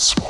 swan.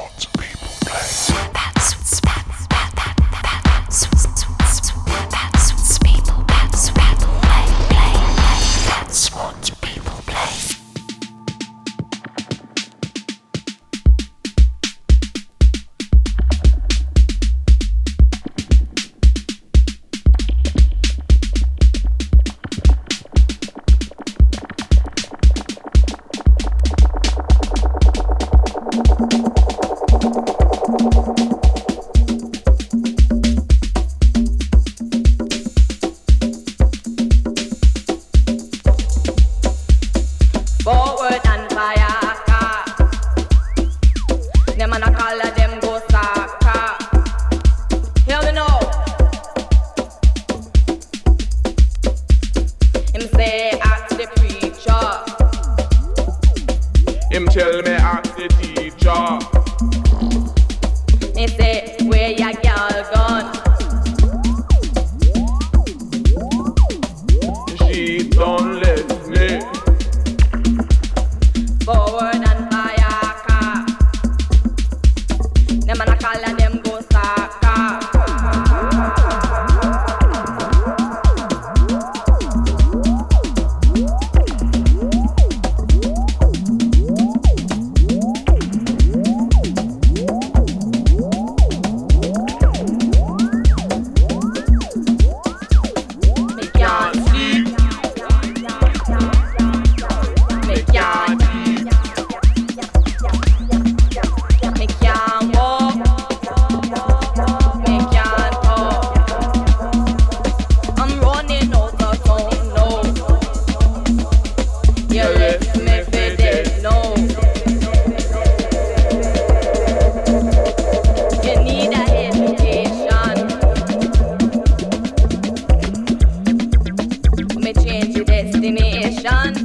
done.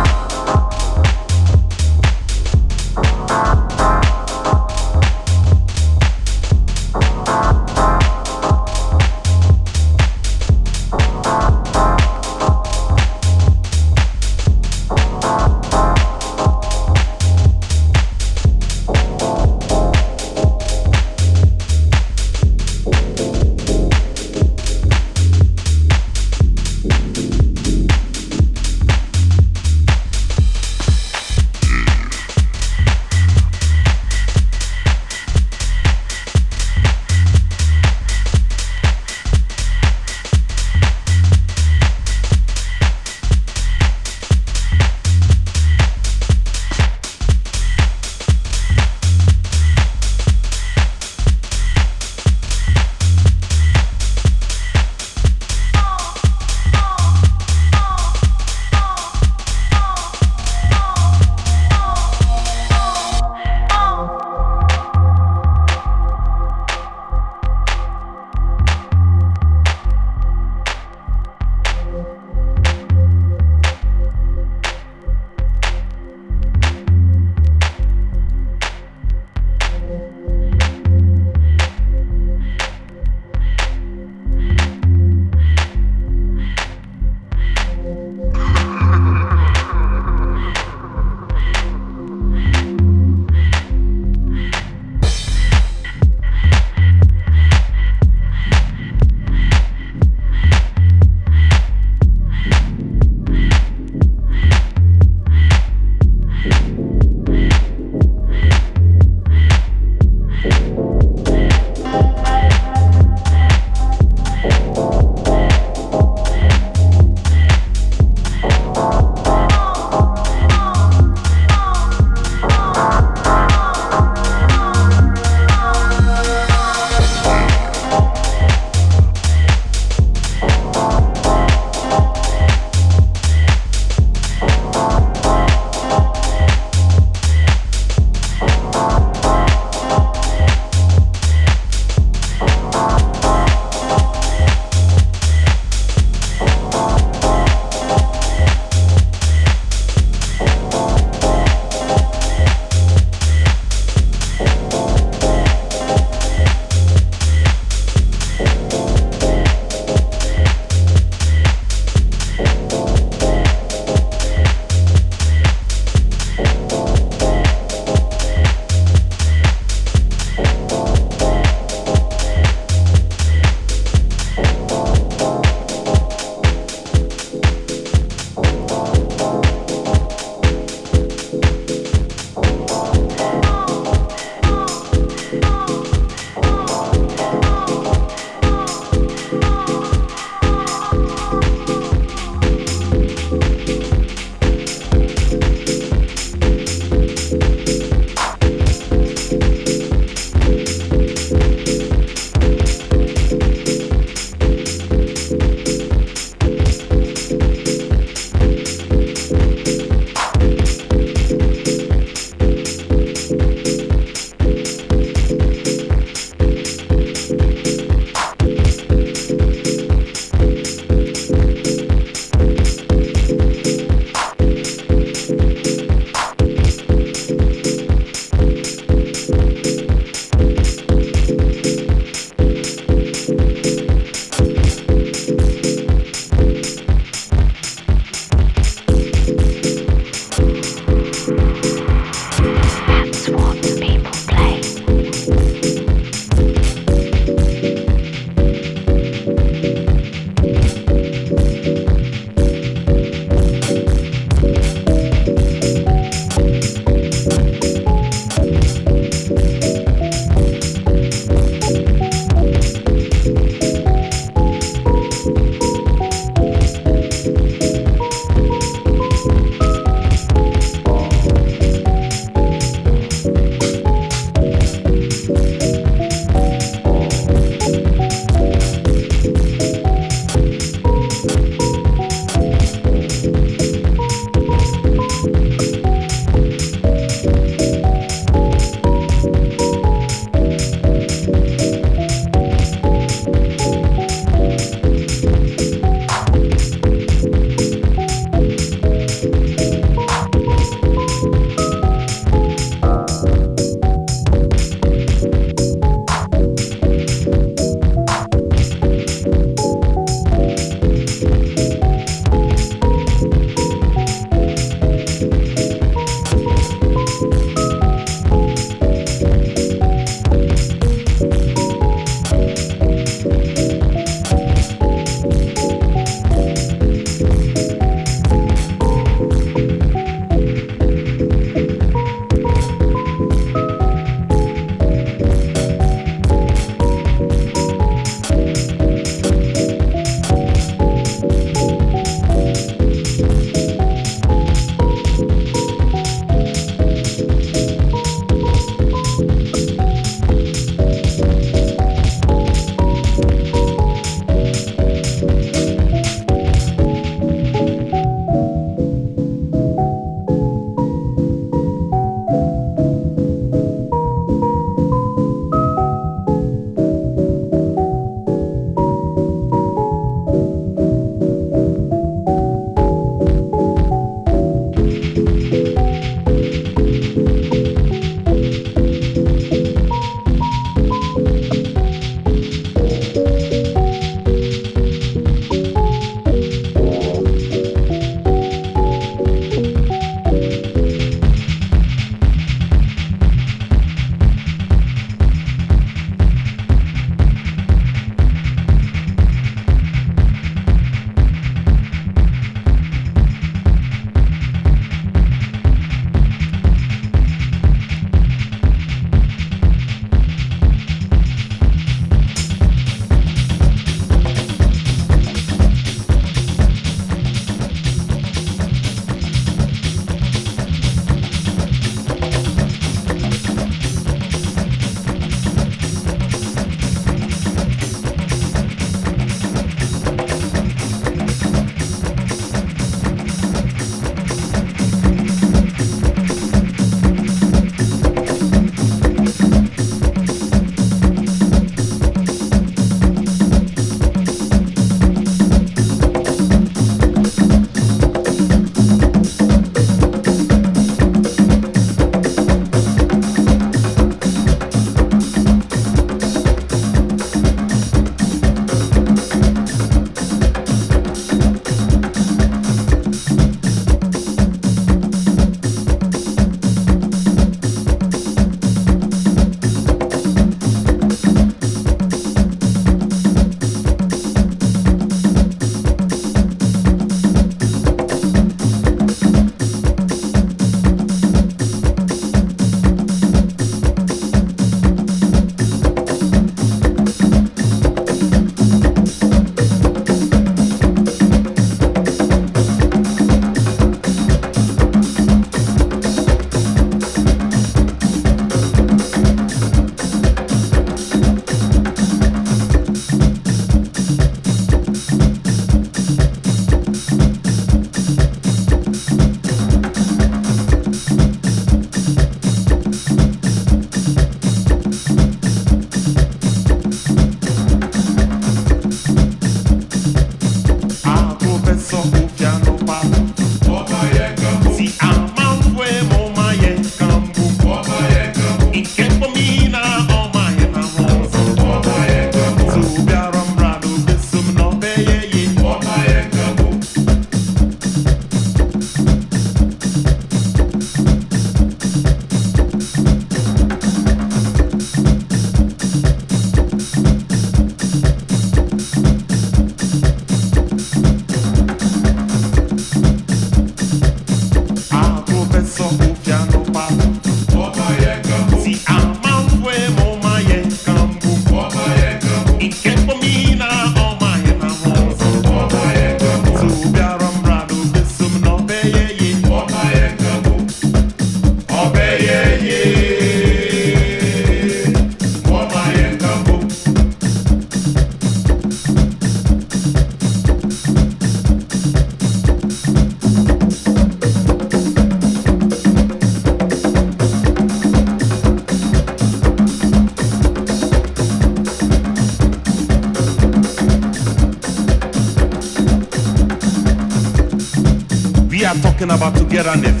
get on this.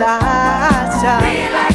Diz legal,